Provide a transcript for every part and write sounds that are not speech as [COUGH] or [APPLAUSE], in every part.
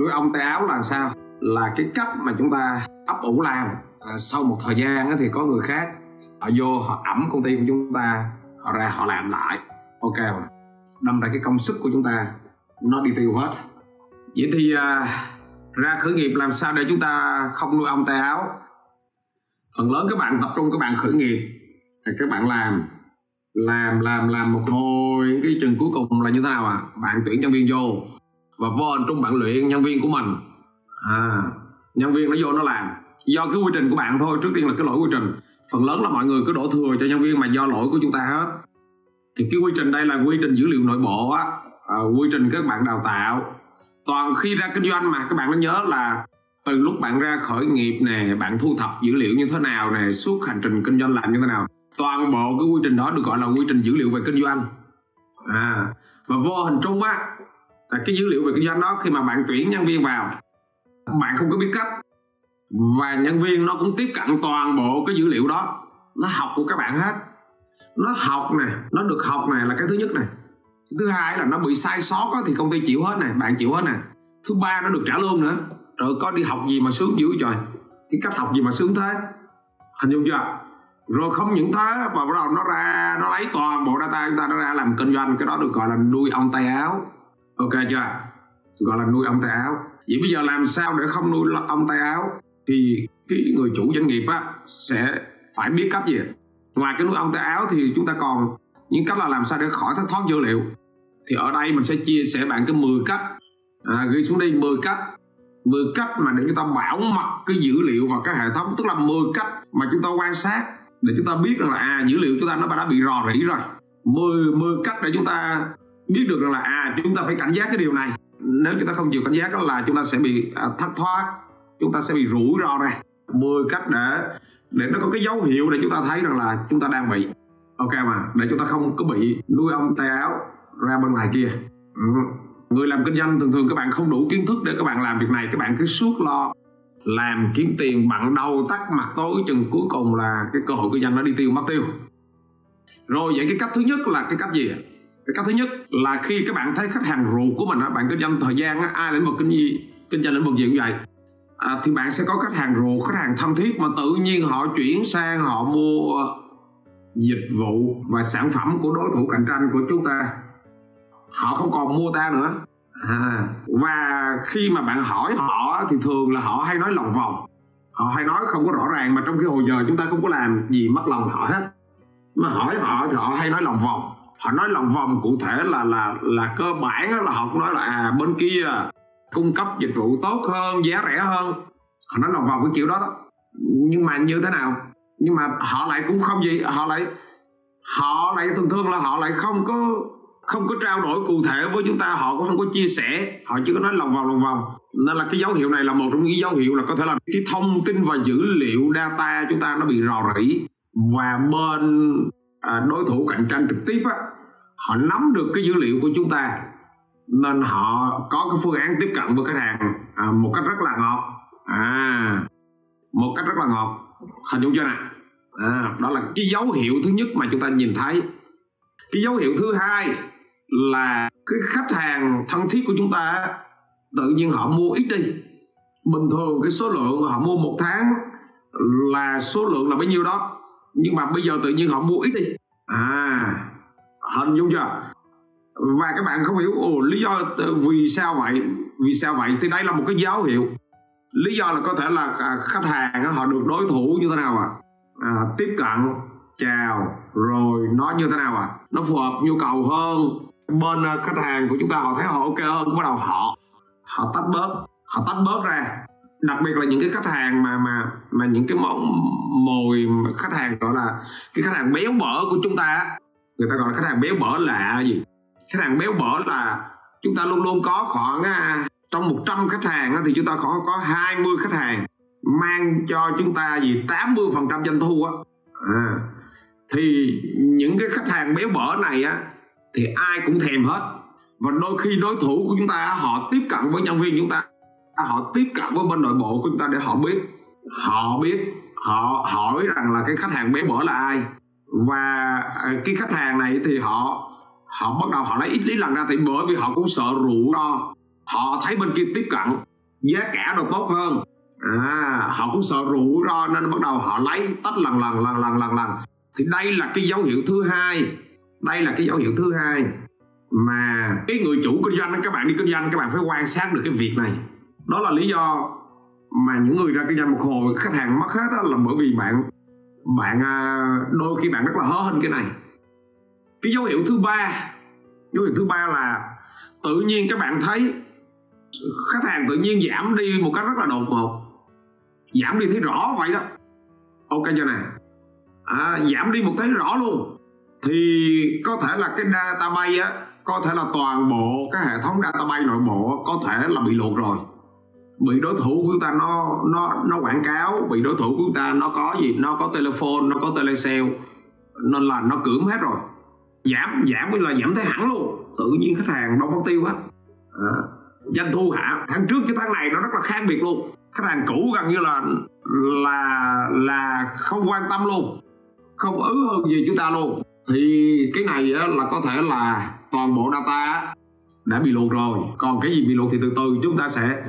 nuôi ong tay áo là sao? Là cái cách mà chúng ta ấp ủ làm. À, sau một thời gian thì có người khác họ vô họ ẩm công ty của chúng ta họ ra họ làm lại. Ok mà đâm ra cái công sức của chúng ta nó đi tiêu hết. Vậy thì à, ra khởi nghiệp làm sao để chúng ta không nuôi ong tay áo? Phần lớn các bạn tập trung các bạn khởi nghiệp. Thì các bạn làm làm làm làm một hồi cái chừng cuối cùng là như thế nào à bạn tuyển nhân viên vô và vô hình trung bạn luyện nhân viên của mình. À nhân viên nó vô nó làm. Do cái quy trình của bạn thôi trước tiên là cái lỗi quy trình. Phần lớn là mọi người cứ đổ thừa cho nhân viên mà do lỗi của chúng ta hết. Thì cái quy trình đây là quy trình dữ liệu nội bộ á. À, quy trình các bạn đào tạo. Toàn khi ra kinh doanh mà các bạn nên nhớ là từ lúc bạn ra khởi nghiệp nè bạn thu thập dữ liệu như thế nào nè suốt hành trình kinh doanh làm như thế nào. Toàn bộ cái quy trình đó được gọi là quy trình dữ liệu về kinh doanh. À và vô hình trung á cái dữ liệu về kinh doanh đó khi mà bạn tuyển nhân viên vào bạn không có biết cách. Và nhân viên nó cũng tiếp cận toàn bộ cái dữ liệu đó. Nó học của các bạn hết. Nó học nè nó được học này là cái thứ nhất này thứ hai là nó bị sai sót đó, thì công ty chịu hết này bạn chịu hết nè. Thứ ba nó được trả lương nữa. Rồi có đi học gì mà sướng dữ trời. Cái cách học gì mà sướng thế? Hình dung chưa? Rồi không những thế và bắt đầu nó ra nó lấy toàn bộ data chúng ta nó ra làm kinh doanh cái đó được gọi là nuôi ong tay áo ok chưa? Gọi là nuôi ong tay áo. Vậy bây giờ làm sao để không nuôi ong tay áo? Thì cái người chủ doanh nghiệp á sẽ phải biết cách gì ngoài cái nuôi ong tay áo thì chúng ta còn những cách là làm sao để khỏi thất thoát dữ liệu. Thì ở đây mình sẽ chia sẻ bạn cái 10 cách. À, ghi xuống đây 10 cách. 10 cách mà để chúng ta bảo mật cái dữ liệu vào cái hệ thống. Tức là 10 cách mà chúng ta quan sát để chúng ta biết rằng là à dữ liệu chúng ta nó đã bị rò rỉ rồi. 10 10 cách để chúng ta biết được rằng là à chúng ta phải cảnh giác cái điều này. Nếu chúng ta không chịu cảnh giác đó là chúng ta sẽ bị à, thất thoát chúng ta sẽ bị rủi ro này 10 cách để để nó có cái dấu hiệu để chúng ta thấy rằng là chúng ta đang bị. Ok mà để chúng ta không có bị nuôi ông tay áo ra bên ngoài kia. Ừ. người làm kinh doanh thường thường các bạn không đủ kiến thức để các bạn làm việc này các bạn cứ suốt lo làm kiếm tiền bận đầu tắt mặt tối chừng cuối cùng là cái cơ hội kinh doanh nó đi tiêu mất tiêu. Rồi vậy cái cách thứ nhất là cái cách gì cách thứ nhất là khi các bạn thấy khách hàng ruột của mình bạn kinh doanh thời gian ai lĩnh vực kinh doanh kinh doanh lĩnh vực gì cũng vậy. À, thì bạn sẽ có khách hàng ruột khách hàng thân thiết mà tự nhiên họ chuyển sang họ mua dịch vụ và sản phẩm của đối thủ cạnh tranh của chúng ta. Họ không còn mua ta nữa. À, và khi mà bạn hỏi họ thì thường là họ hay nói lòng vòng. Họ hay nói không có rõ ràng mà trong khi hồi giờ chúng ta không có làm gì mất lòng họ hết. Mà hỏi họ thì họ hay nói lòng vòng họ nói lòng vòng cụ thể là là là cơ bản là họ cũng nói là à bên kia à, cung cấp dịch vụ tốt hơn giá rẻ hơn. Họ nói lòng vòng cái kiểu đó, đó. Nhưng mà như thế nào? Nhưng mà họ lại cũng không gì họ lại họ lại thường thường là họ lại không có không có trao đổi cụ thể với chúng ta họ cũng không có chia sẻ. Họ chỉ có nói lòng vòng lòng vòng. Nên là cái dấu hiệu này là một trong những dấu hiệu là có thể là cái thông tin và dữ liệu data chúng ta nó bị rò rỉ. Và bên à, đối thủ cạnh tranh trực tiếp á họ nắm được cái dữ liệu của chúng ta nên họ có cái phương án tiếp cận với khách hàng à, một cách rất là ngọt. À một cách rất là ngọt. Hình dung chưa nè. À, đó là cái dấu hiệu thứ nhất mà chúng ta nhìn thấy. Cái dấu hiệu thứ hai là cái khách hàng thân thiết của chúng ta tự nhiên họ mua ít đi. Bình thường cái số lượng họ mua một tháng là số lượng là bấy nhiêu đó nhưng mà bây giờ tự nhiên họ mua ít đi. À hình dung chưa? Và các bạn không hiểu ồ lý do vì sao vậy? Vì sao vậy? Thì đây là một cái dấu hiệu. Lý do là có thể là à, khách hàng họ được đối thủ như thế nào à, à tiếp cận chào rồi nó như thế nào à nó phù hợp nhu cầu hơn. Bên à, khách hàng của chúng ta họ thấy họ ok hơn bắt đầu họ họ tách bớt họ tách bớt ra đặc biệt là những cái khách hàng mà mà mà những cái món mồi khách hàng gọi là cái khách hàng béo bở của chúng ta người ta gọi là khách hàng béo bở là gì? Khách hàng béo bở là chúng ta luôn luôn có khoảng à, trong 100 khách hàng thì chúng ta có có 20 khách hàng mang cho chúng ta gì? 80 phần trăm doanh thu á. À, thì những cái khách hàng béo bở này á thì ai cũng thèm hết. Và đôi khi đối thủ của chúng ta họ tiếp cận với nhân viên chúng ta họ tiếp cận với bên nội bộ của chúng ta để họ biết. Họ biết, họ hỏi rằng là cái khách hàng bé bở là ai. Và à, cái khách hàng này thì họ họ bắt đầu họ lấy ít lý lần ra thì bởi vì họ cũng sợ rủi ro họ thấy bên kia tiếp cận, giá cả đồ tốt hơn. À họ cũng sợ rủi ro nên bắt đầu họ lấy tách lần lần lần lần lần lần. Thì đây là cái dấu hiệu thứ hai. Đây là cái dấu hiệu thứ hai mà cái người chủ kinh doanh các bạn đi kinh doanh, các bạn phải quan sát được cái việc này đó là lý do mà những người ra kinh doanh một hồi khách hàng mất hết đó là bởi vì bạn bạn à, đôi khi bạn rất là hớ hình cái này. Cái dấu hiệu thứ ba dấu hiệu thứ ba là tự nhiên các bạn thấy khách hàng tự nhiên giảm đi một cách rất là đột ngột. Giảm đi thấy rõ vậy đó. Ok cho này à, giảm đi một thấy rõ luôn. Thì có thể là cái database á có thể là toàn bộ cái hệ thống database nội bộ có thể là bị lộn rồi bị đối thủ của chúng ta nó nó nó quảng cáo bị đối thủ của chúng ta nó có gì nó có telephone nó có telesale nên là nó cưỡng hết rồi. Giảm giảm là giảm thấy hẳn luôn. Tự nhiên khách hàng đâu mất tiêu hết. À, doanh thu hạ tháng trước cái tháng này nó rất là khác biệt luôn. Khách hàng cũ gần như là là là không quan tâm luôn. Không ứ hơn gì chúng ta luôn. Thì cái này là có thể là toàn bộ data đã bị lụt rồi. Còn cái gì bị lụt thì từ từ chúng ta sẽ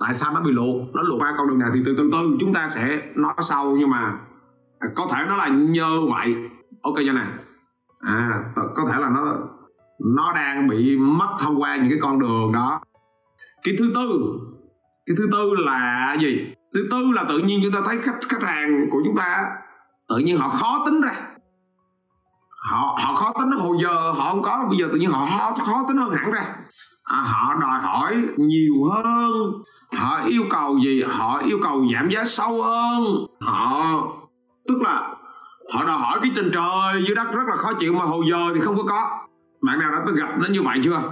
tại sao nó bị lộ? nó lộ qua con đường này thì từ từ từ chúng ta sẽ nói sau nhưng mà có thể nó là nhờ vậy ok cho nè. À có thể là nó nó đang bị mất thông qua những cái con đường đó. Cái thứ tư cái thứ tư là gì? Thứ tư là tự nhiên chúng ta thấy khách khách hàng của chúng ta tự nhiên họ khó tính ra. Họ họ khó tính hồi giờ họ không có. Bây giờ tự nhiên họ khó, khó tính hơn hẳn ra à, họ đòi hỏi nhiều hơn. Họ yêu cầu gì? Họ yêu cầu giảm giá sâu hơn. Họ tức là họ đòi hỏi cái trên trời dưới đất rất là khó chịu mà hồi giờ thì không có có. Bạn nào đã từng gặp nó như vậy chưa?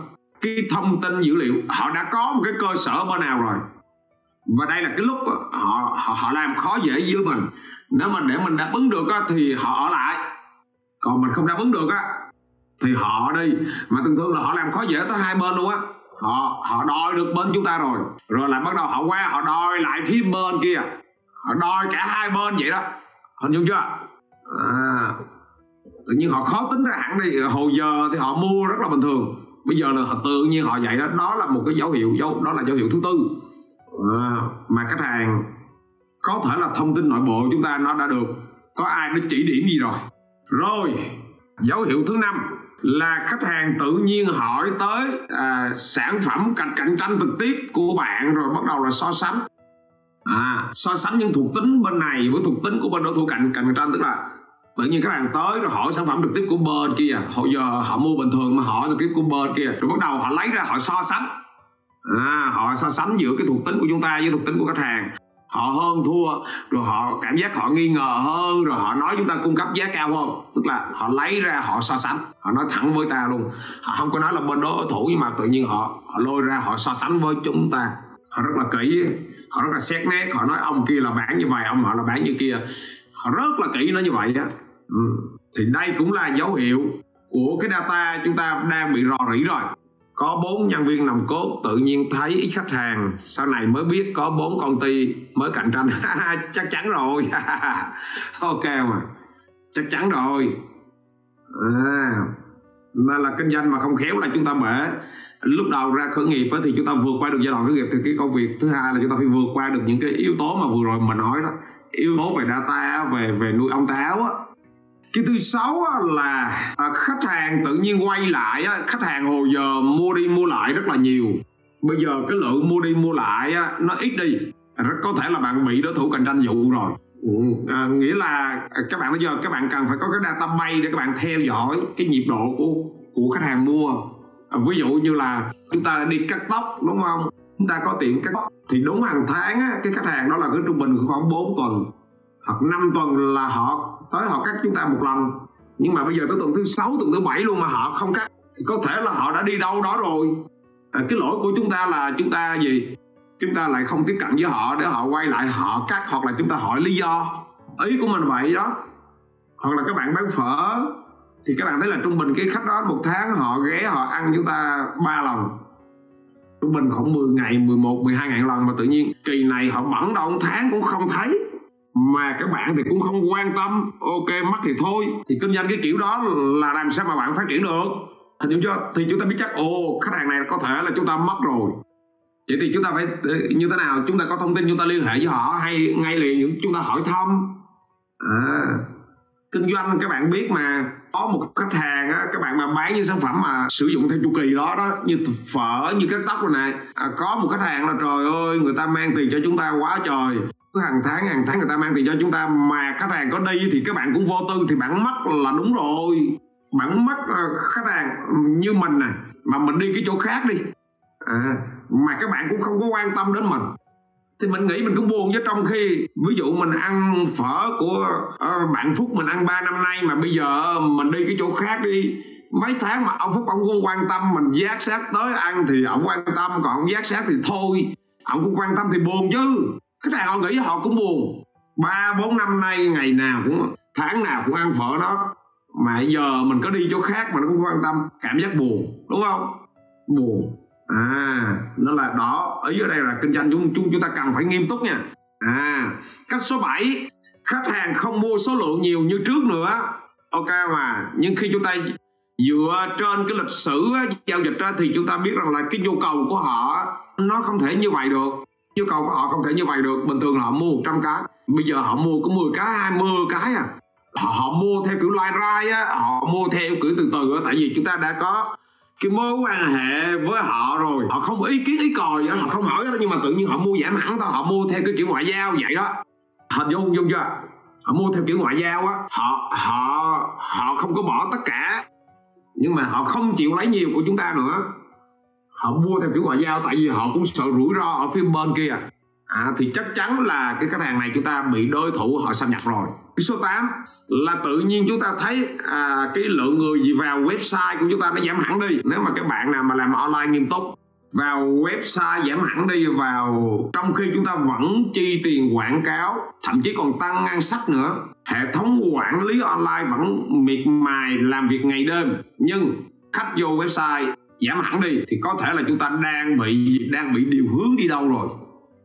Cái thông tin dữ liệu họ đã có một cái cơ sở bên nào rồi? Và đây là cái lúc họ họ, họ làm khó dễ với mình. Nếu mà để mình đáp ứng được á, thì họ ở lại. Còn mình không đáp ứng được á thì họ đi. Mà thường thường là họ làm khó dễ tới hai bên luôn á. Họ họ đòi được bên chúng ta rồi. Rồi lại bắt đầu họ qua họ đòi lại phía bên kia. Họ đòi cả hai bên vậy đó. Hình dung chưa? À, tự nhiên họ khó tính ra hẳn đi. Hồi giờ thì họ mua rất là bình thường. Bây giờ là họ tự nhiên họ vậy đó. Đó là một cái dấu hiệu dấu đó là dấu hiệu thứ tư. À, mà khách hàng có thể là thông tin nội bộ chúng ta nó đã được. Có ai nó chỉ điểm gì rồi? Rồi dấu hiệu thứ năm là khách hàng tự nhiên hỏi tới à, sản phẩm cạnh cạnh tranh trực tiếp của bạn rồi bắt đầu là so sánh. À, so sánh những thuộc tính bên này với thuộc tính của bên đối thủ cạnh cạnh tranh tức là tự nhiên khách hàng tới rồi hỏi sản phẩm trực tiếp của bên kia. Hồi giờ họ mua bình thường mà hỏi trực tiếp của bên kia. Rồi bắt đầu họ lấy ra họ so sánh. À, họ so sánh giữa cái thuộc tính của chúng ta với thuộc tính của khách hàng họ hơn thua, rồi họ cảm giác họ nghi ngờ hơn, rồi họ nói chúng ta cung cấp giá cao hơn. Tức là họ lấy ra, họ so sánh. Họ nói thẳng với ta luôn. Họ không có nói là bên đối thủ, nhưng mà tự nhiên họ họ lôi ra, họ so sánh với chúng ta. Họ rất là kỹ, họ rất là xét nét. Họ nói ông kia là bán như vậy ông họ là bán như kia. Họ rất là kỹ nó như vậy á. Ừ. thì đây cũng là dấu hiệu của cái data chúng ta đang bị rò rỉ rồi có bốn nhân viên nòng cốt tự nhiên thấy ít khách hàng. Sau này mới biết có bốn công ty mới cạnh tranh. [LAUGHS] Chắc chắn rồi. [LAUGHS] Ok mà. Chắc chắn rồi. À, nên là kinh doanh mà không khéo là chúng ta bể. Lúc đầu ra khởi nghiệp thì chúng ta vượt qua được giai đoạn khởi nghiệp thì cái công việc thứ hai là chúng ta phải vượt qua được những cái yếu tố mà vừa rồi mình nói đó. Yếu tố về data về về nuôi ong táo á cái thứ sáu là à, khách hàng tự nhiên quay lại khách hàng hồi giờ mua đi mua lại rất là nhiều. Bây giờ cái lượng mua đi mua lại nó ít đi. Rất có thể là bạn bị đối thủ cạnh tranh dụ rồi. Ừ, à, nghĩa là à, các bạn bây giờ các bạn cần phải có cái data bay để các bạn theo dõi cái nhịp độ của của khách hàng mua. À, ví dụ như là chúng ta đi cắt tóc đúng không? Chúng ta có tiện cắt tóc. Thì đúng hàng tháng á, cái khách hàng đó là cái trung bình khoảng 4 tuần hoặc 5 tuần là họ tới họ cắt chúng ta một lần. Nhưng mà bây giờ tới tuần thứ sáu tuần thứ bảy luôn mà họ không cắt thì có thể là họ đã đi đâu đó rồi. À, cái lỗi của chúng ta là chúng ta gì? Chúng ta lại không tiếp cận với họ để họ quay lại họ cắt hoặc là chúng ta hỏi lý do. Ý của mình vậy đó. Hoặc là các bạn bán phở thì các bạn thấy là trung bình cái khách đó một tháng họ ghé họ ăn chúng ta ba lần. Trung bình khoảng 10 ngày 11 12 ngày lần mà tự nhiên kỳ này họ bẩn đâu một tháng cũng không thấy mà các bạn thì cũng không quan tâm. Ok mất thì thôi. Thì kinh doanh cái kiểu đó là làm sao mà bạn phát triển được? Hình dung chưa? Thì chúng ta biết chắc ồ khách hàng này có thể là chúng ta mất rồi. Vậy thì chúng ta phải ờ, như thế nào? Chúng ta có thông tin chúng ta liên hệ với họ hay ngay liền chúng ta hỏi thăm? À kinh doanh các bạn biết mà có một khách hàng á, các bạn mà bán những sản phẩm mà sử dụng theo chu kỳ đó đó như phở như cắt tóc rồi này. À, có một khách hàng là trời ơi người ta mang tiền cho chúng ta quá trời hàng tháng hàng tháng người ta mang tiền cho chúng ta. Mà khách hàng có đi thì các bạn cũng vô tư thì bạn mất là đúng rồi. Bạn mất khách hàng như mình nè. Mà mình đi cái chỗ khác đi. À, mà các bạn cũng không có quan tâm đến mình. Thì mình nghĩ mình cũng buồn chứ. Trong khi ví dụ mình ăn phở của uh, bạn phúc mình ăn 3 năm nay mà bây giờ mình đi cái chỗ khác đi. Mấy tháng mà ông phúc ông cũng quan tâm mình giác sát tới ăn thì ông quan tâm còn ông giác sát thì thôi. Ông cũng quan tâm thì buồn chứ cái này họ nghĩ họ cũng buồn. Ba, bốn năm nay, ngày nào cũng, tháng nào cũng ăn phở đó. Mà giờ mình có đi chỗ khác mà nó cũng quan tâm. Cảm giác buồn, đúng không? Buồn. À nó là đó. Ý ở đây là kinh doanh chúng chúng chúng ta cần phải nghiêm túc nha. À cách số 7 khách hàng không mua số lượng nhiều như trước nữa. Ok mà, nhưng khi chúng ta dựa trên cái lịch sử giao dịch ra thì chúng ta biết rằng là cái nhu cầu của họ, nó không thể như vậy được nhu cầu của họ không thể như vậy được. Bình thường là họ mua 100 cái bây giờ họ mua có 10 cái 20 cái à. Họ, họ mua theo kiểu loại rai á họ mua theo kiểu từ từ á. Tại vì chúng ta đã có cái mối quan hệ với họ rồi. Họ không ý kiến ý còi họ không hỏi đó nhưng mà tự nhiên họ mua giảm hẳn thôi họ mua theo cái kiểu ngoại giao vậy đó. Hình dung dung chưa? Họ mua theo kiểu ngoại giao á. Họ họ họ không có bỏ tất cả. Nhưng mà họ không chịu lấy nhiều của chúng ta nữa họ mua theo kiểu ngoại giao tại vì họ cũng sợ rủi ro ở phía bên kia. À, thì chắc chắn là cái khách hàng này chúng ta bị đối thủ họ xâm nhập rồi. Cái số 8 là tự nhiên chúng ta thấy à, cái lượng người gì vào website của chúng ta nó giảm hẳn đi. Nếu mà các bạn nào mà làm online nghiêm túc vào website giảm hẳn đi vào trong khi chúng ta vẫn chi tiền quảng cáo thậm chí còn tăng ngân sách nữa hệ thống quản lý online vẫn miệt mài làm việc ngày đêm. Nhưng khách vô website giảm hẳn đi thì có thể là chúng ta đang bị đang bị điều hướng đi đâu rồi?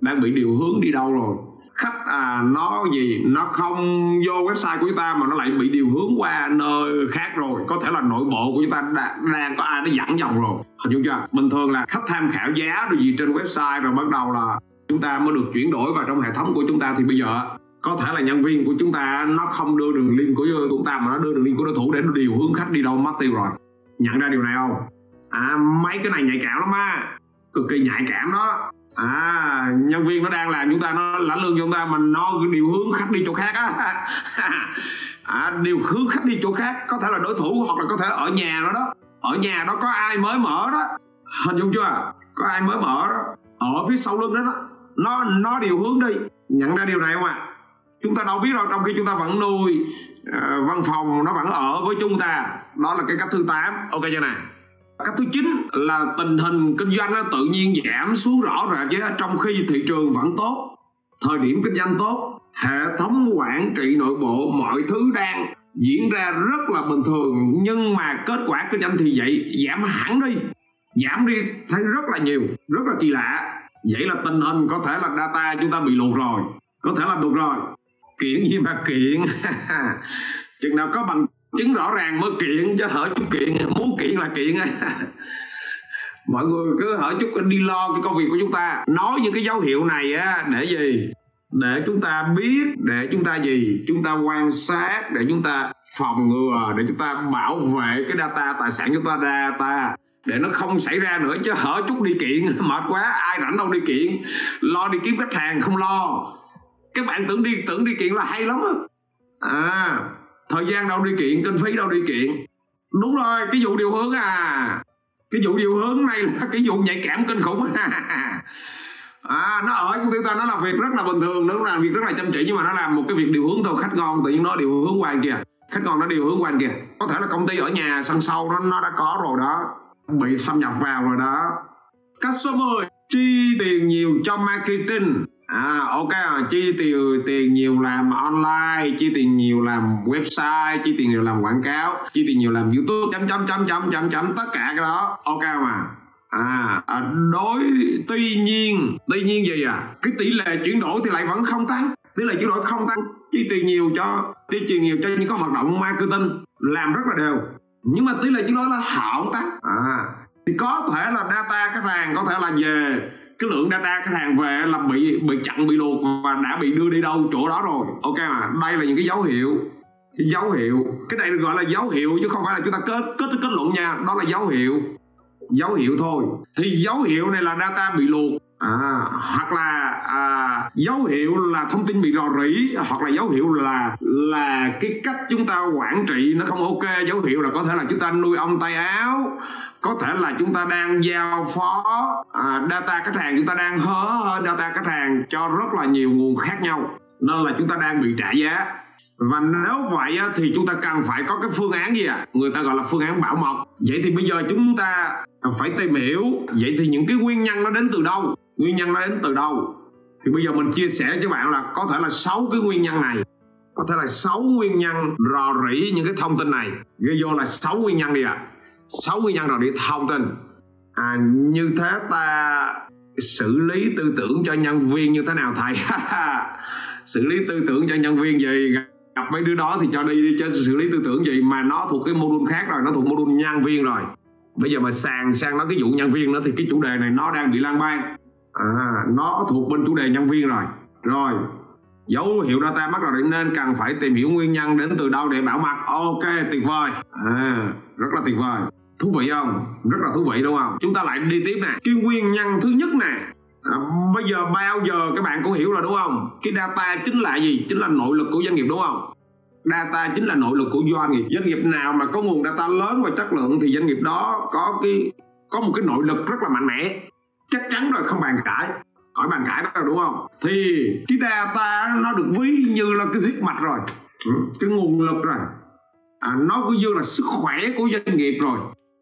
Đang bị điều hướng đi đâu rồi? Khách à, nó gì? Nó không vô website của chúng ta mà nó lại bị điều hướng qua nơi khác rồi. Có thể là nội bộ của chúng ta đang, đang có ai nó dẫn dòng rồi. Hình dung chưa? Bình thường là khách tham khảo giá rồi gì trên website rồi bắt đầu là chúng ta mới được chuyển đổi vào trong hệ thống của chúng ta. Thì bây giờ có thể là nhân viên của chúng ta nó không đưa đường link của chúng ta mà nó đưa đường link của đối thủ để nó điều hướng khách đi đâu mất tiêu rồi. Nhận ra điều này không? À mấy cái này nhạy cảm lắm á. Cực kỳ nhạy cảm đó. À nhân viên nó đang làm chúng ta nó lãnh lương cho chúng ta mà nó điều hướng khách đi chỗ khác á. [LAUGHS] À, điều hướng khách đi chỗ khác có thể là đối thủ hoặc là có thể ở nhà đó đó. Ở nhà đó có ai mới mở đó? Hình dung chưa? Có ai mới mở đó? Ở phía sau lưng đó, đó. Nó nó điều hướng đi. Nhận ra điều này không ạ? À? chúng ta đâu biết đâu trong khi chúng ta vẫn nuôi uh, văn phòng nó vẫn ở với chúng ta. Đó là cái cách thứ 8 ok chưa nào? Cách thứ chín là tình hình kinh doanh nó tự nhiên giảm xuống rõ rệt chứ, trong khi thị trường vẫn tốt, thời điểm kinh doanh tốt, hệ thống quản trị nội bộ, mọi thứ đang diễn ra rất là bình thường. Nhưng mà kết quả kinh doanh thì vậy, giảm hẳn đi, giảm đi thấy rất là nhiều, rất là kỳ lạ. Vậy là tình hình có thể là data chúng ta bị lụt rồi, có thể là lụt rồi. Kiện gì mà kiện. [LAUGHS] Chừng nào có bằng chứng rõ ràng mới kiện, chứ hở chút kiện, muốn kiện là kiện [LAUGHS] mọi người cứ hở chút, đi lo cái công việc của chúng ta. Nói những cái dấu hiệu này á, để gì? Để chúng ta biết, để chúng ta gì? Chúng ta quan sát, để chúng ta phòng ngừa, để chúng ta bảo vệ cái data, tài sản chúng ta, data, để nó không xảy ra nữa. Chứ hở chút đi kiện, [LAUGHS] mệt quá, ai rảnh đâu đi kiện. Lo đi kiếm khách hàng, không lo. Các bạn tưởng đi tưởng đi kiện là hay lắm à thời gian đâu đi kiện, kinh phí đâu đi kiện. Đúng rồi, cái vụ điều hướng à. Cái vụ điều hướng này là cái vụ nhạy cảm kinh khủng. [LAUGHS] À nó ở của ta, nó làm việc rất là bình thường, nó làm việc rất là chăm chỉ, nhưng mà nó làm một cái việc điều hướng thôi. Khách ngon, tự nhiên nó điều hướng qua kìa. Khách ngon nó điều hướng qua kìa. Có thể là công ty ở nhà, sân sau nó nó đã có rồi đó. Bị xâm nhập vào rồi đó. Cách số 10 chi tiền nhiều cho marketing à ok chi tiền tiền nhiều làm online chi tiền nhiều làm website chi tiền nhiều làm quảng cáo chi tiền nhiều làm youtube chấm chấm chấm chấm chấm chấm tất cả cái đó. Ok mà. À, à đối tuy nhiên tuy nhiên gì à? Cái tỷ lệ chuyển đổi thì lại vẫn không tăng. Tỷ lệ chuyển đổi không tăng. Chi tiền nhiều cho chi tiền nhiều cho những cái hoạt động marketing làm rất là đều. Nhưng mà tỷ lệ chuyển đổi là họ không tăng à thì có thể là data khách hàng có thể là về cái lượng data khách hàng về là bị bị chặn, bị luộc và đã bị đưa đi đâu chỗ đó rồi. Ok mà, đây là những cái dấu hiệu. Dấu hiệu. Cái này được gọi là dấu hiệu chứ không phải là chúng ta kết kết kết luận nha. Đó là dấu hiệu. Dấu hiệu thôi. Thì dấu hiệu này là data bị luộc à, hoặc là à, dấu hiệu là thông tin bị rò rỉ hoặc là dấu hiệu là là cái cách chúng ta quản trị nó không ok dấu hiệu là có thể là chúng ta nuôi ong tay áo có thể là chúng ta đang giao phó à, data khách hàng chúng ta đang hớ data khách hàng cho rất là nhiều nguồn khác nhau nên là chúng ta đang bị trả giá. Và nếu vậy thì chúng ta cần phải có cái phương án gì à người ta gọi là phương án bảo mật. Vậy thì bây giờ chúng ta phải tìm hiểu vậy thì những cái nguyên nhân nó đến từ đâu? Nguyên nhân nó đến từ đâu? Thì bây giờ mình chia sẻ cho bạn là có thể là sáu cái nguyên nhân này. Có thể là sáu nguyên nhân rò rỉ những cái thông tin này. Ghi vô là sáu nguyên nhân đi ạ. À. sáu nguyên nhân rò rỉ thông tin. À, như thế ta xử lý tư tưởng cho nhân viên như thế nào thầy? [LAUGHS] Xử lý tư tưởng cho nhân viên gì? Gặp mấy đứa đó thì cho đi đi cho xử lý tư tưởng gì? Mà nó thuộc cái mô đun khác rồi. Nó thuộc mô đun nhân viên rồi. Bây giờ mà sàng sang nói cái vụ nhân viên nữa thì cái chủ đề này nó đang bị lan man à nó thuộc bên chủ đề nhân viên rồi. Rồi dấu hiệu data mắc rồi nên cần phải tìm hiểu nguyên nhân đến từ đâu để bảo mật. Ok tuyệt vời. À rất là tuyệt vời. Thú vị không? Rất là thú vị đúng không? Chúng ta lại đi tiếp nè. Cái nguyên nhân thứ nhất nè. À, bây giờ bao giờ các bạn cũng hiểu rồi đúng không? Cái data chính là gì? Chính là nội lực của doanh nghiệp đúng không? Data chính là nội lực của doanh nghiệp. Doanh nghiệp nào mà có nguồn data lớn và chất lượng thì doanh nghiệp đó có cái có một cái nội lực rất là mạnh mẽ chắc chắn rồi không bàn cãi. Khỏi bàn cãi đó đúng không? Thì cái data nó được ví như là cái huyết mạch rồi ừ, cái nguồn lực rồi. À, nó cứ như là sức khỏe của doanh nghiệp rồi.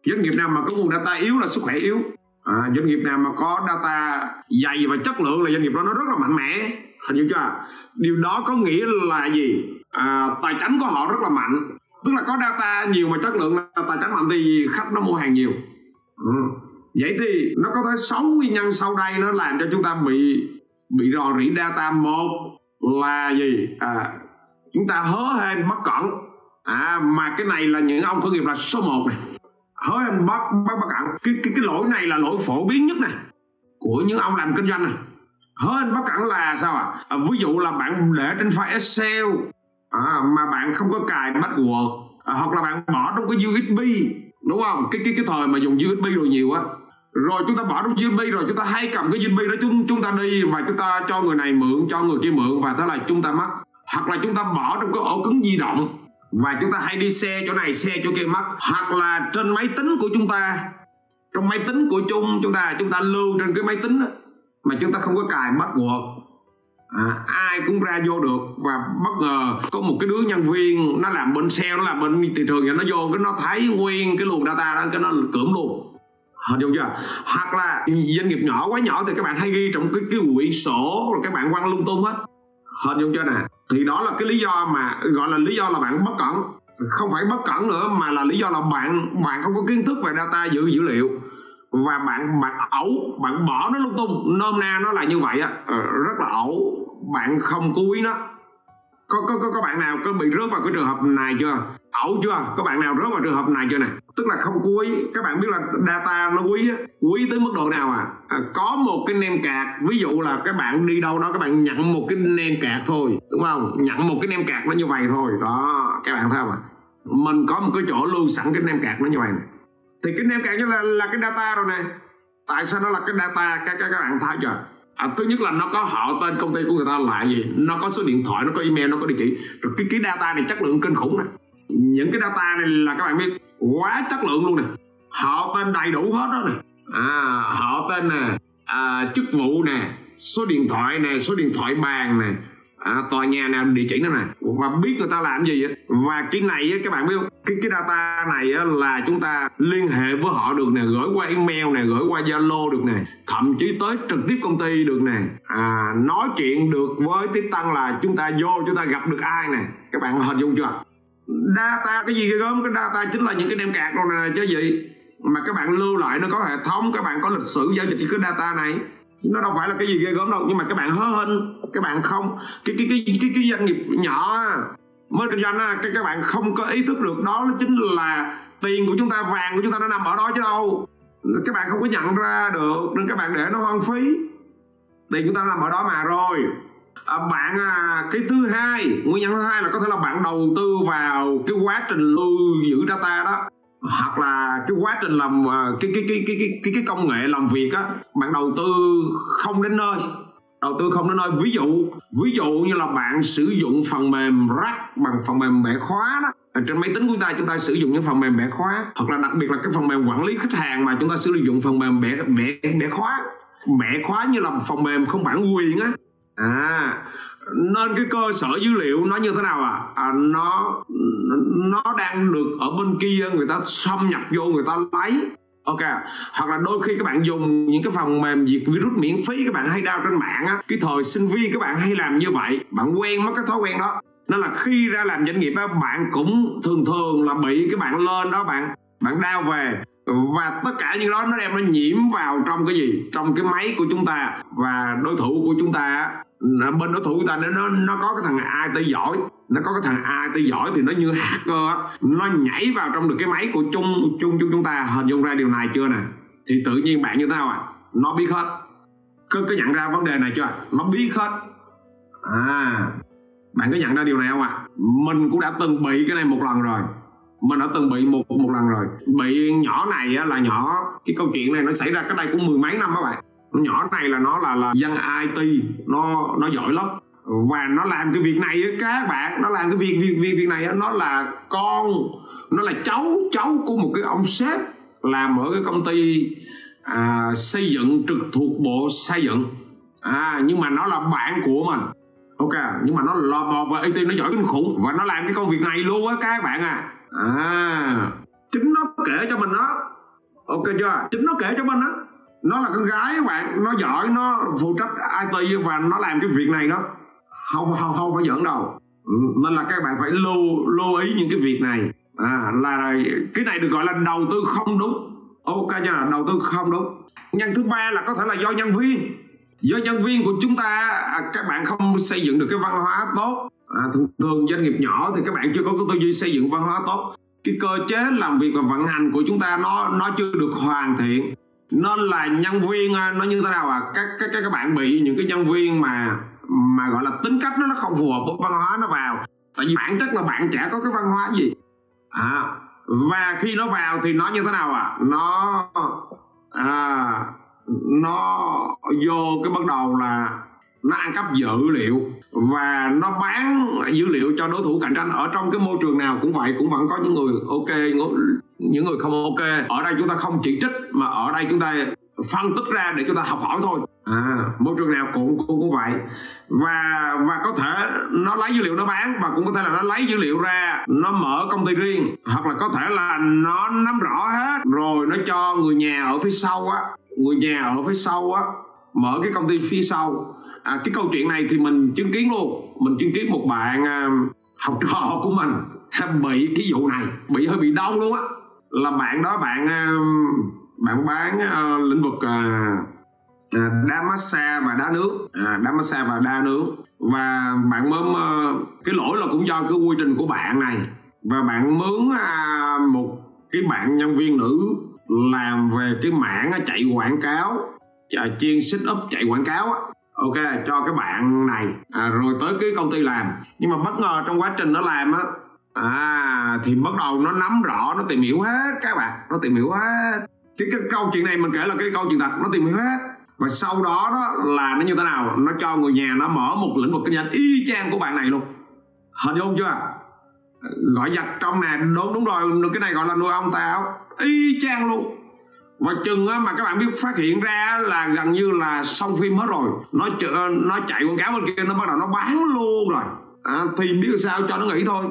Doanh nghiệp nào mà có nguồn data yếu là sức khỏe yếu. À, doanh nghiệp nào mà có data dày và chất lượng là doanh nghiệp đó nó rất là mạnh mẽ. Hình như chưa? Điều đó có nghĩa là gì? À, tài chính của họ rất là mạnh. Tức là có data nhiều mà chất lượng tài chính mạnh thì khách nó mua hàng nhiều. Ừ vậy thì nó có tới 6 nguyên nhân sau đây nó làm cho chúng ta bị bị rò rỉ data một là gì? À, chúng ta hớ hên bất cẩn. À mà cái này là những ông khởi nghiệp là số 1 này. Hớ hên bất bất bất cẩn. Cái, cái cái lỗi này là lỗi phổ biến nhất này của những ông làm kinh doanh này. Hớ hên bất cẩn là sao ạ? À? ví dụ là bạn để trên file excel à, mà bạn không có cài password à, hoặc là bạn bỏ trong cái usb đúng không? Cái cái cái thời mà dùng usb rồi nhiều á rồi chúng ta bỏ trong USB rồi chúng ta hay cầm cái USB đó chúng chúng ta đi và chúng ta cho người này mượn cho người kia mượn và thế là chúng ta mất hoặc là chúng ta bỏ trong cái ổ cứng di động và chúng ta hay đi xe chỗ này xe chỗ kia mất hoặc là trên máy tính của chúng ta trong máy tính của chung chúng ta chúng ta lưu trên cái máy tính đó, mà chúng ta không có cài password à, ai cũng ra vô được. Và bất ngờ có một cái đứa nhân viên nó làm bên sale nó làm bên thị trường thì nó vô cái nó thấy nguyên cái luồng data đó cái nó cưỡng luôn hình dung chưa? Hoặc là doanh nghiệp nhỏ quá nhỏ thì các bạn hay ghi trong cái cái quỹ sổ rồi các bạn quăng lung tung hết. Hình dung chưa nè? Thì đó là cái lý do mà gọi là lý do là bạn bất cẩn. Không phải bất cẩn nữa mà là lý do là bạn bạn không có kiến thức về data dữ dữ liệu và bạn bạn ẩu bạn bỏ nó lung tung. Nôm na nó là như vậy á. Ờ, rất là ẩu. Bạn không cố ý nó. Có có có có bạn nào có bị rớt vào cái trường hợp này chưa? Ẩu chưa? Có bạn nào rớt vào trường hợp này chưa này tức là không quý các bạn biết là data nó quý á, quý tới mức độ nào à? à có một cái nem cạc, ví dụ là các bạn đi đâu đó các bạn nhận một cái nem cạc thôi. Đúng không? Nhận một cái nem cạc nó như vậy thôi. Đó các bạn thấy không ạ? Mình có một cái chỗ lưu sẵn cái nem cạc nó như vậy này thì cái nem card là là cái data rồi này. Tại sao nó là cái data các các, các bạn thấy chưa? À, thứ nhất là nó có họ tên công ty của người ta là gì? Nó có số điện thoại nó có email nó có địa chỉ. Rồi cái cái data này chất lượng kinh khủng này những cái data này là các bạn biết quá chất lượng luôn này họ tên đầy đủ hết đó này à, họ tên nè à, chức vụ nè số điện thoại nè số điện thoại bàn nè à, tòa nhà nào địa chỉ nào nè và biết người ta làm gì vậy? Và cái này á, các bạn biết không? Cái cái data này á, là chúng ta liên hệ với họ được nè gửi qua email nè gửi qua zalo được nè thậm chí tới trực tiếp công ty được nè. À, nói chuyện được với tiếp tăng là chúng ta vô chúng ta gặp được ai nè? Các bạn hình dung chưa? Data cái gì ghê gớm? Cái data chính là những cái đem cạc rồi nè chứ gì? Mà các bạn lưu lại nó có hệ thống các bạn có lịch sử giao dịch cái data này. Nó đâu phải là cái gì ghê gớm đâu nhưng mà các bạn hớ hên các bạn không cái cái cái cái, cái doanh nghiệp nhỏ mới kinh doanh á các các bạn không có ý thức được đó chính là tiền của chúng ta vàng của chúng ta nó nằm ở đó chứ đâu. Các bạn không có nhận ra được nên các bạn để nó hoang phí. Tiền chúng ta nằm ở đó mà rồi. À, bạn à, cái thứ hai nguyên nhân thứ hai là có thể là bạn đầu tư vào cái quá trình lưu giữ data đó hoặc là cái quá trình làm à, cái cái cái cái cái, cái công nghệ làm việc á bạn đầu tư không đến nơi đầu tư không đến nói ví dụ ví dụ như là bạn sử dụng phần mềm rack bằng phần mềm bẻ khóa đó. Trên máy tính của chúng ta chúng ta sử dụng những phần mềm bẻ khóa. Hoặc là đặc biệt là cái phần mềm quản lý khách hàng mà chúng ta sử dụng phần mềm bẻ bẻ bẻ khóa. Bẻ khóa như là phần mềm không bản quyền á. À nên cái cơ sở dữ liệu nó như thế nào à, à nó nó đang được ở bên kia người ta xâm nhập vô người ta lấy ok. Hoặc là đôi khi các bạn dùng những cái phần mềm diệt virus miễn phí các bạn hay đau trên mạng á. Cái thời sinh viên các bạn hay làm như vậy, bạn quen mất cái thói quen đó. Nên là khi ra làm doanh nghiệp á, bạn cũng thường thường là bị cái bạn lên đó bạn bạn đau về. Và tất cả những đó nó đem nó nhiễm vào trong cái gì? Trong cái máy của chúng ta và đối thủ của chúng ta bên đối thủ của ta nó nó có cái thằng IT giỏi nó có cái thằng IT giỏi thì nó như hacker nó nhảy vào trong được cái máy của chung chung chung chúng ta hình dung ra điều này chưa nè? Thì tự nhiên bạn như thế nào à? Nó biết hết. Cứ có nhận ra vấn đề này chưa? Nó biết hết. À bạn có nhận ra điều này không ạ? À? mình cũng đã từng bị cái này một lần rồi. Mình đã từng bị một một lần rồi. Bị nhỏ này á, là nhỏ cái câu chuyện này nó xảy ra cách đây cũng mười mấy năm các bạn nhỏ này là nó là là dân IT nó nó giỏi lắm. Và nó làm cái việc này các bạn nó làm cái việc việc việc việc này nó là con nó là cháu cháu của một cái ông sếp làm ở cái công ty à, xây dựng trực thuộc bộ xây dựng. À nhưng mà nó là bạn của mình. Ok nhưng mà nó lò mò và IT nó giỏi kinh khủng. Và nó làm cái công việc này luôn á các bạn à. À chính nó kể cho mình đó ok chưa? Chính nó kể cho mình đó nó là con gái các bạn nó giỏi nó phụ trách IT và nó làm cái việc này đó. Không không không phải giỡn đâu. Nên là các bạn phải lưu lưu ý những cái việc này. À là cái này được gọi là đầu tư không đúng. Ok nha đầu tư không đúng. Nhân thứ ba là có thể là do nhân viên. Do nhân viên của chúng ta à, các bạn không xây dựng được cái văn hóa tốt. À, thường thường doanh nghiệp nhỏ thì các bạn chưa có cái tư duy xây dựng văn hóa tốt. Cái cơ chế làm việc và vận hành của chúng ta nó nó chưa được hoàn thiện nên là nhân viên à, nó như thế nào à? Các các các bạn bị những cái nhân viên mà mà gọi là tính cách nó nó không phù hợp với văn hóa nó vào. Tại vì bản chất là bạn trẻ có cái văn hóa gì? À và khi nó vào thì nó như thế nào à? Nó à nó vô cái bắt đầu là nó ăn cắp dữ liệu và nó bán dữ liệu cho đối thủ cạnh tranh ở trong cái môi trường nào cũng vậy, cũng vẫn có những người ok những người không ok. Ở đây chúng ta không chỉ trích mà ở đây chúng ta phân tích ra để chúng ta học hỏi thôi. À môi trường nào cũng cũng, cũng vậy. Và và có thể nó lấy dữ liệu nó bán và cũng có thể là nó lấy dữ liệu ra nó mở công ty riêng hoặc là có thể là nó nắm rõ hết rồi nó cho người nhà ở phía sau á người nhà ở phía sau á mở cái công ty phía sau. À, cái câu chuyện này thì mình chứng kiến luôn. Mình chứng kiến một bạn à, học trò của mình [LAUGHS] bị cái vụ này bị hơi bị đau luôn á là bạn đó bạn um, bạn bán ờ, lĩnh vực ờ, ờ, đá massage và đá nước, à, đá massage và đá nước. Và bạn mướn cái lỗi là cũng do cái quy trình của bạn này. Và bạn mướn à, một cái bạn nhân viên nữ làm về cái mảng chạy quảng cáo à, chuyên set up chạy quảng cáo ok cho cái bạn này. À, rồi tới cái công ty làm. Nhưng mà bất ngờ trong quá trình nó làm á à thì bắt đầu nó nắm rõ nó tìm hiểu hết các bạn nó tìm hiểu hết. Cái, cái câu chuyện này mình kể là cái câu chuyện thật nó tìm hiểu hết. Và sau đó đó là nó như thế nào? Nó cho người nhà nó mở một lĩnh vực kinh doanh y chang của bạn này luôn. Hình dung chưa? Gọi giặt trong nè đúng đúng rồi cái này gọi là nuôi ông tao. Y chang luôn. Và chừng á, mà các bạn biết phát hiện ra là gần như là xong phim hết rồi. Nó nó chạy quảng cáo bên kia nó bắt đầu nó bán luôn rồi. À, thì biết sao? Cho nó nghỉ thôi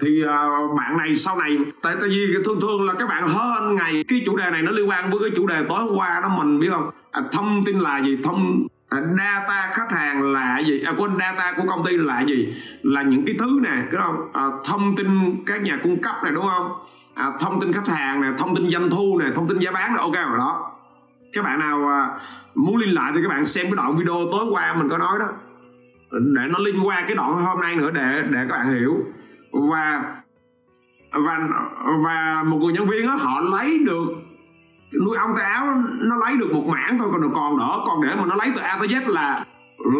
thì ờ, uh, bạn này sau này tại tại vì thường thường là các bạn hơn ngày cái chủ đề này nó liên quan với cái chủ đề tối hôm qua đó mình biết không? À, thông tin là gì? Thông à, data khách hàng là gì? À, quên data của công ty là gì? Là những cái thứ nè cái không à, thông tin các nhà cung cấp này đúng không? À, thông tin khách hàng nè thông tin doanh thu nè thông tin giá bán là ok rồi đó. Các bạn nào à, muốn liên lạc thì các bạn xem cái đoạn video tối qua mình có nói đó. Để nó liên quan cái đoạn hôm nay nữa để để các bạn hiểu và và và một người nhân viên đó, họ lấy được nuôi ong tay áo nó lấy được một mảng thôi còn còn đỡ. Còn để mà nó lấy từ A tới Z là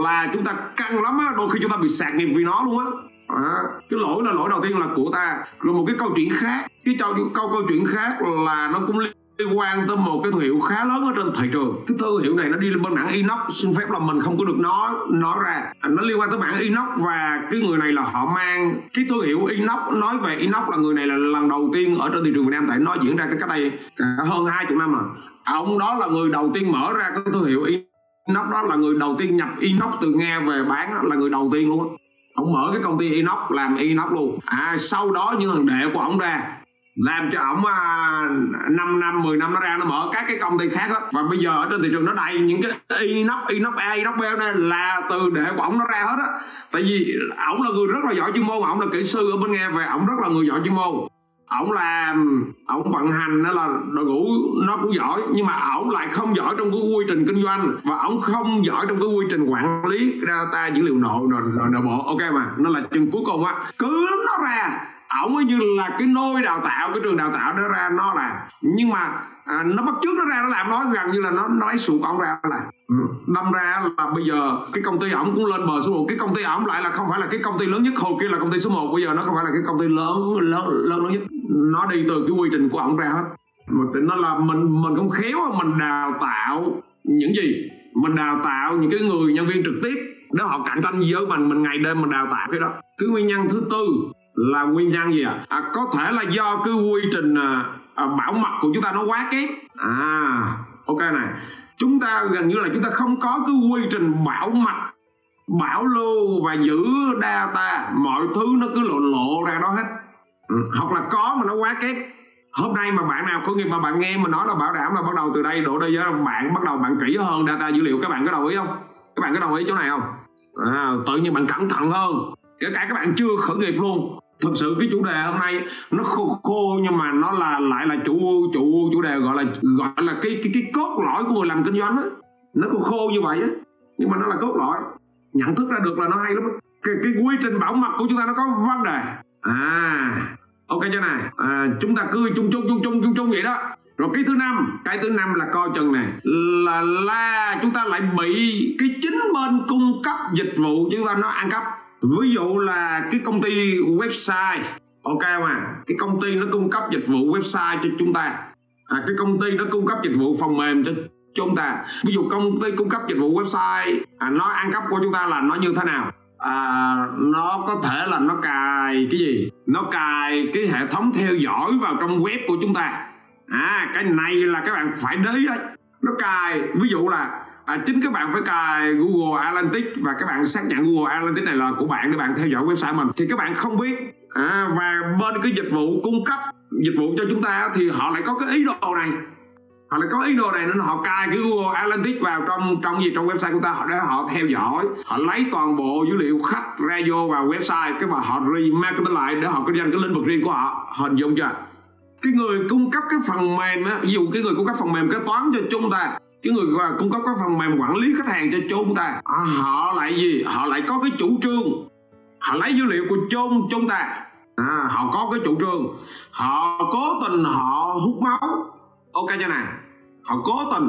là chúng ta căng lắm á đôi khi chúng ta bị sạc nghiệp vì nó luôn á. À, cái lỗi là lỗi đầu tiên là của ta. Rồi một cái câu chuyện khác cái câu câu câu chuyện khác là nó cũng liên liên quan tới một cái thương hiệu khá lớn ở trên thị trường. Cái thương hiệu này nó đi lên bên mảng inox. Xin phép là mình không có được nói nói ra. À, nó liên quan tới mảng inox và cái người này là họ mang cái thương hiệu inox. Nói về inox là người này là lần đầu tiên ở trên thị trường Việt Nam tại nó diễn ra cái cách đây hơn hai chục năm à ông đó là người đầu tiên mở ra cái thương hiệu inox đó, là người đầu tiên nhập inox từ nga về bán, là người đầu tiên luôn. Ông mở cái công ty inox, làm inox luôn. À sau đó những thằng đệ của ông ra làm cho ổng à, 5 năm 10 năm nó ra nó mở các cái công ty khác đó. và bây giờ ở trên thị trường nó đầy những cái inox inox a inox b này là từ đệ của ổng nó ra hết á. Tại vì ổng là người rất là giỏi chuyên môn ổng là kỹ sư ở bên nghe về ổng rất là người giỏi chuyên môn. Ổng làm ổng vận hành đó là đội ngũ nó cũng giỏi nhưng mà ổng lại không giỏi trong cái quy trình kinh doanh. Và ổng không giỏi trong cái quy trình quản lý data dữ liệu nội nội, nội, nội bộ. Ok mà nó là chừng cuối cùng á. Cứ nó ra ổng ấy như là cái nôi đào tạo cái trường đào tạo đó ra nó là nhưng mà à, nó bắt trước nó ra nó làm nó gần như là nó nó lấy sụt ổng ra là đâm ra là bây giờ cái công ty ổng cũng lên bờ số 1 cái công ty ổng lại là không phải là cái công ty lớn nhất hồi kia là công ty số 1 bây giờ nó không phải là cái công ty lớn lớn lớn nhất. Nó đi từ cái quy trình của ổng ra hết. Mà nó là mình mình không khéo mình đào tạo những gì? Mình đào tạo những cái người nhân viên trực tiếp để họ cạnh tranh với mình mình ngày đêm mình đào tạo cái đó. Cái nguyên nhân thứ tư là nguyên nhân gì ạ? À? à, có thể là do cái quy trình à, à, bảo mật của chúng ta nó quá kém. À ok này. Chúng ta gần như là chúng ta không có cái quy trình bảo mật bảo lưu và giữ data. Mọi thứ nó cứ lộ lộ ra đó hết. Ừ. hoặc là có mà nó quá kém. Hôm nay mà bạn nào có nghiệp mà bạn nghe mà nói là bảo đảm là bắt đầu từ đây đổ đây với bạn bắt đầu bạn kỹ hơn data dữ liệu các bạn có đồng ý không? Các bạn có đồng ý chỗ này không? À, tự nhiên bạn cẩn thận hơn. Kể cả các bạn chưa khởi nghiệp luôn thực sự cái chủ đề hôm nay nó khô khô nhưng mà nó là lại là chủ chủ chủ đề gọi là gọi là cái cái cái cốt lõi của người làm kinh doanh á. Nó khô khô như vậy á nhưng mà nó là cốt lõi. Nhận thức ra được là nó hay lắm cái, cái quy trình bảo mật của chúng ta nó có vấn đề. À ok chưa này? À, chúng ta cứ chung chung chung chung chung chung vậy đó. Rồi cái thứ năm cái thứ năm là coi chừng này là là chúng ta lại bị cái chính bên cung cấp dịch vụ chúng ta nó ăn cắp ví dụ là cái công ty website ok mà cái công ty nó cung cấp dịch vụ website cho chúng ta. À, cái công ty nó cung cấp dịch vụ phần mềm cho chúng ta. Ví dụ công ty cung cấp dịch vụ website à, nó ăn cắp của chúng ta là nó như thế nào? À, nó có thể là nó cài cái gì? Nó cài cái hệ thống theo dõi vào trong web của chúng ta. À cái này là các bạn phải đấy đấy. Nó cài ví dụ là à, chính các bạn phải cài Google Analytics và các bạn xác nhận Google Analytics này là của bạn để bạn theo dõi website mình. Thì các bạn không biết à, và bên cái dịch vụ cung cấp dịch vụ cho chúng ta thì họ lại có cái ý đồ này. Họ lại có ý đồ này nên họ cài cái Google Analytics vào trong trong gì trong website của ta họ để họ theo dõi họ lấy toàn bộ dữ liệu khách ra vô vào website cái mà họ remarketing lại để họ kinh doanh cái lĩnh vực riêng của họ. Hình dung chưa? Cái người cung cấp cái phần mềm á ví dụ cái người cung cấp phần mềm kế toán cho chúng ta cái người cung cấp các phần mềm quản lý khách hàng cho chúng ta à, họ lại gì? Họ lại có cái chủ trương. Họ lấy dữ liệu của chung chúng ta. À, họ có cái chủ trương. Họ cố tình họ hút máu. Ok chưa nè, họ cố tình.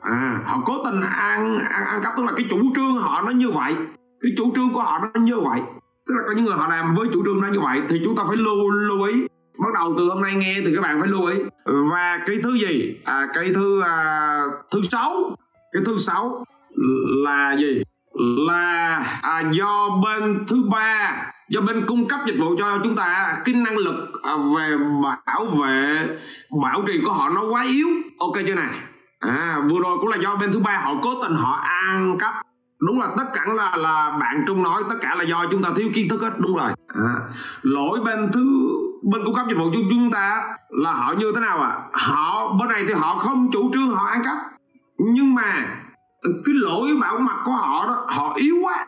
À, họ cố tình ăn ăn ăn cắp. Tức là cái chủ trương họ nó như vậy. Cái chủ trương của họ nó như vậy. Tức là có những người họ làm với chủ trương nó như vậy thì chúng ta phải lưu lưu ý bắt đầu từ hôm nay nghe thì các bạn phải lưu ý. Và cái thứ gì? À, cái thứ à, thứ sáu. Cái thứ sáu là gì? Là à, do bên thứ ba do bên cung cấp dịch vụ cho chúng ta cái năng lực à, về bảo vệ bảo trì của họ nó quá yếu. Ok chưa này? À vừa rồi cũng là do bên thứ ba họ cố tình họ ăn cắp. Đúng là tất cả là là bạn trung nói tất cả là do chúng ta thiếu kiến thức hết. Đúng rồi. À, lỗi bên thứ bên cung cấp dịch vụ cho chúng ta là họ như thế nào à? Họ bên này thì họ không chủ trương họ ăn cắp. Nhưng mà cái lỗi bảo mật của họ đó họ yếu quá.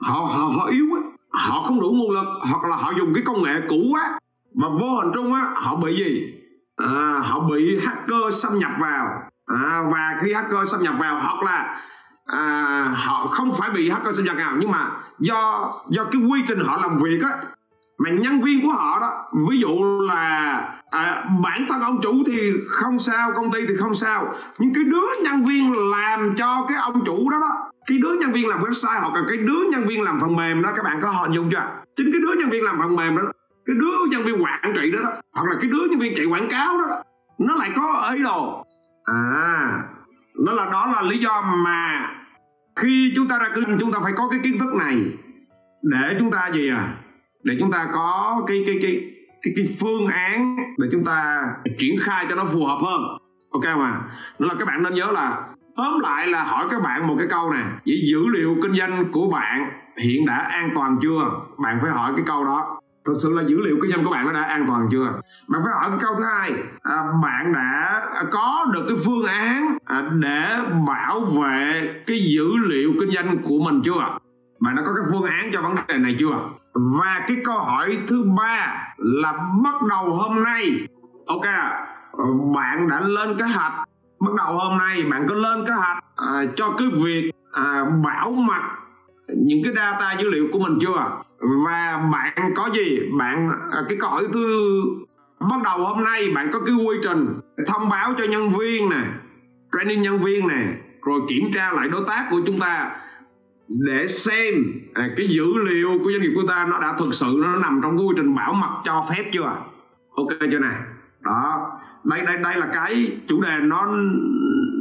Họ họ họ yếu quá. Họ không đủ nguồn lực hoặc là họ dùng cái công nghệ cũ quá. Và vô hình trung á họ bị gì? À, họ bị hacker xâm nhập vào. À, và khi hacker xâm nhập vào hoặc là à, họ không phải bị hacker xâm nhập nào nhưng mà do do cái quy trình họ làm việc á mà nhân viên của họ đó ví dụ là à, bản thân ông chủ thì không sao công ty thì không sao. Nhưng cái đứa nhân viên làm cho cái ông chủ đó đó cái đứa nhân viên làm website hoặc là cái đứa nhân viên làm phần mềm đó các bạn có hình dung chưa? Chính cái đứa nhân viên làm phần mềm đó cái đứa nhân viên quản trị đó, đó hoặc là cái đứa nhân viên chạy quảng cáo đó, đó nó lại có ý đồ. À nó là đó là lý do mà khi chúng ta ra kinh chúng ta phải có cái kiến thức này để chúng ta gì à? Để chúng ta có cái cái cái cái, cái phương án để chúng ta triển khai cho nó phù hợp hơn. Ok mà đó là các bạn nên nhớ là tóm lại là hỏi các bạn một cái câu nè, vậy dữ liệu kinh doanh của bạn hiện đã an toàn chưa? Bạn phải hỏi cái câu đó. Thực sự là dữ liệu kinh doanh của bạn nó đã an toàn chưa? Bạn phải hỏi cái câu thứ hai. À, bạn đã có được cái phương án à, để bảo vệ cái dữ liệu kinh doanh của mình chưa bạn đã có cái phương án cho vấn đề này chưa? Và cái câu hỏi thứ ba là bắt đầu hôm nay. Ok bạn đã lên kế hoạch. Bắt đầu hôm nay bạn có lên kế hoạch à, cho cái việc à, bảo mật những cái data dữ liệu của mình chưa? Và bạn có gì? Bạn à, cái câu hỏi thứ bắt đầu hôm nay bạn có cái quy trình thông báo cho nhân viên nè training nhân viên nè rồi kiểm tra lại đối tác của chúng ta để xem à, cái dữ liệu của doanh nghiệp của ta nó đã thực sự nó nằm trong cái quy trình bảo mật cho phép chưa? Ok chưa nè? Đó. Đây đây đây là cái chủ đề nó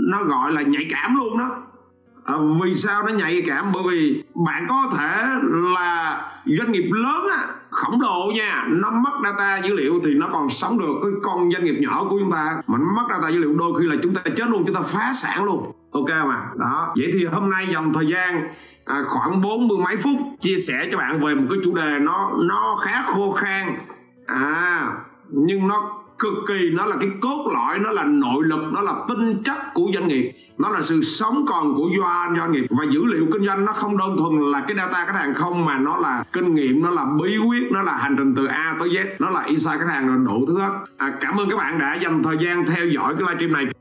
nó gọi là nhạy cảm luôn đó. À, vì sao nó nhạy cảm? Bởi vì bạn có thể là doanh nghiệp lớn á khổng lồ nha nó mất data dữ liệu thì nó còn sống được. Cái con doanh nghiệp nhỏ của chúng ta mà nó mất data dữ liệu đôi khi là chúng ta chết luôn chúng ta phá sản luôn ok mà. Đó. Vậy thì hôm nay dòng thời gian à, khoảng bốn mươi mấy phút chia sẻ cho bạn về một cái chủ đề nó nó khá khô khan. À nhưng nó cực kỳ nó là cái cốt lõi nó là nội lực nó là tinh chất của doanh nghiệp. Nó là sự sống còn của doanh doanh nghiệp. Và dữ liệu kinh doanh nó không đơn thuần là cái data khách hàng không mà nó là kinh nghiệm nó là bí quyết nó là hành trình từ A tới Z nó là insight khách hàng rồi đủ thứ hết. À, cảm ơn các bạn đã dành thời gian theo dõi cái livestream này.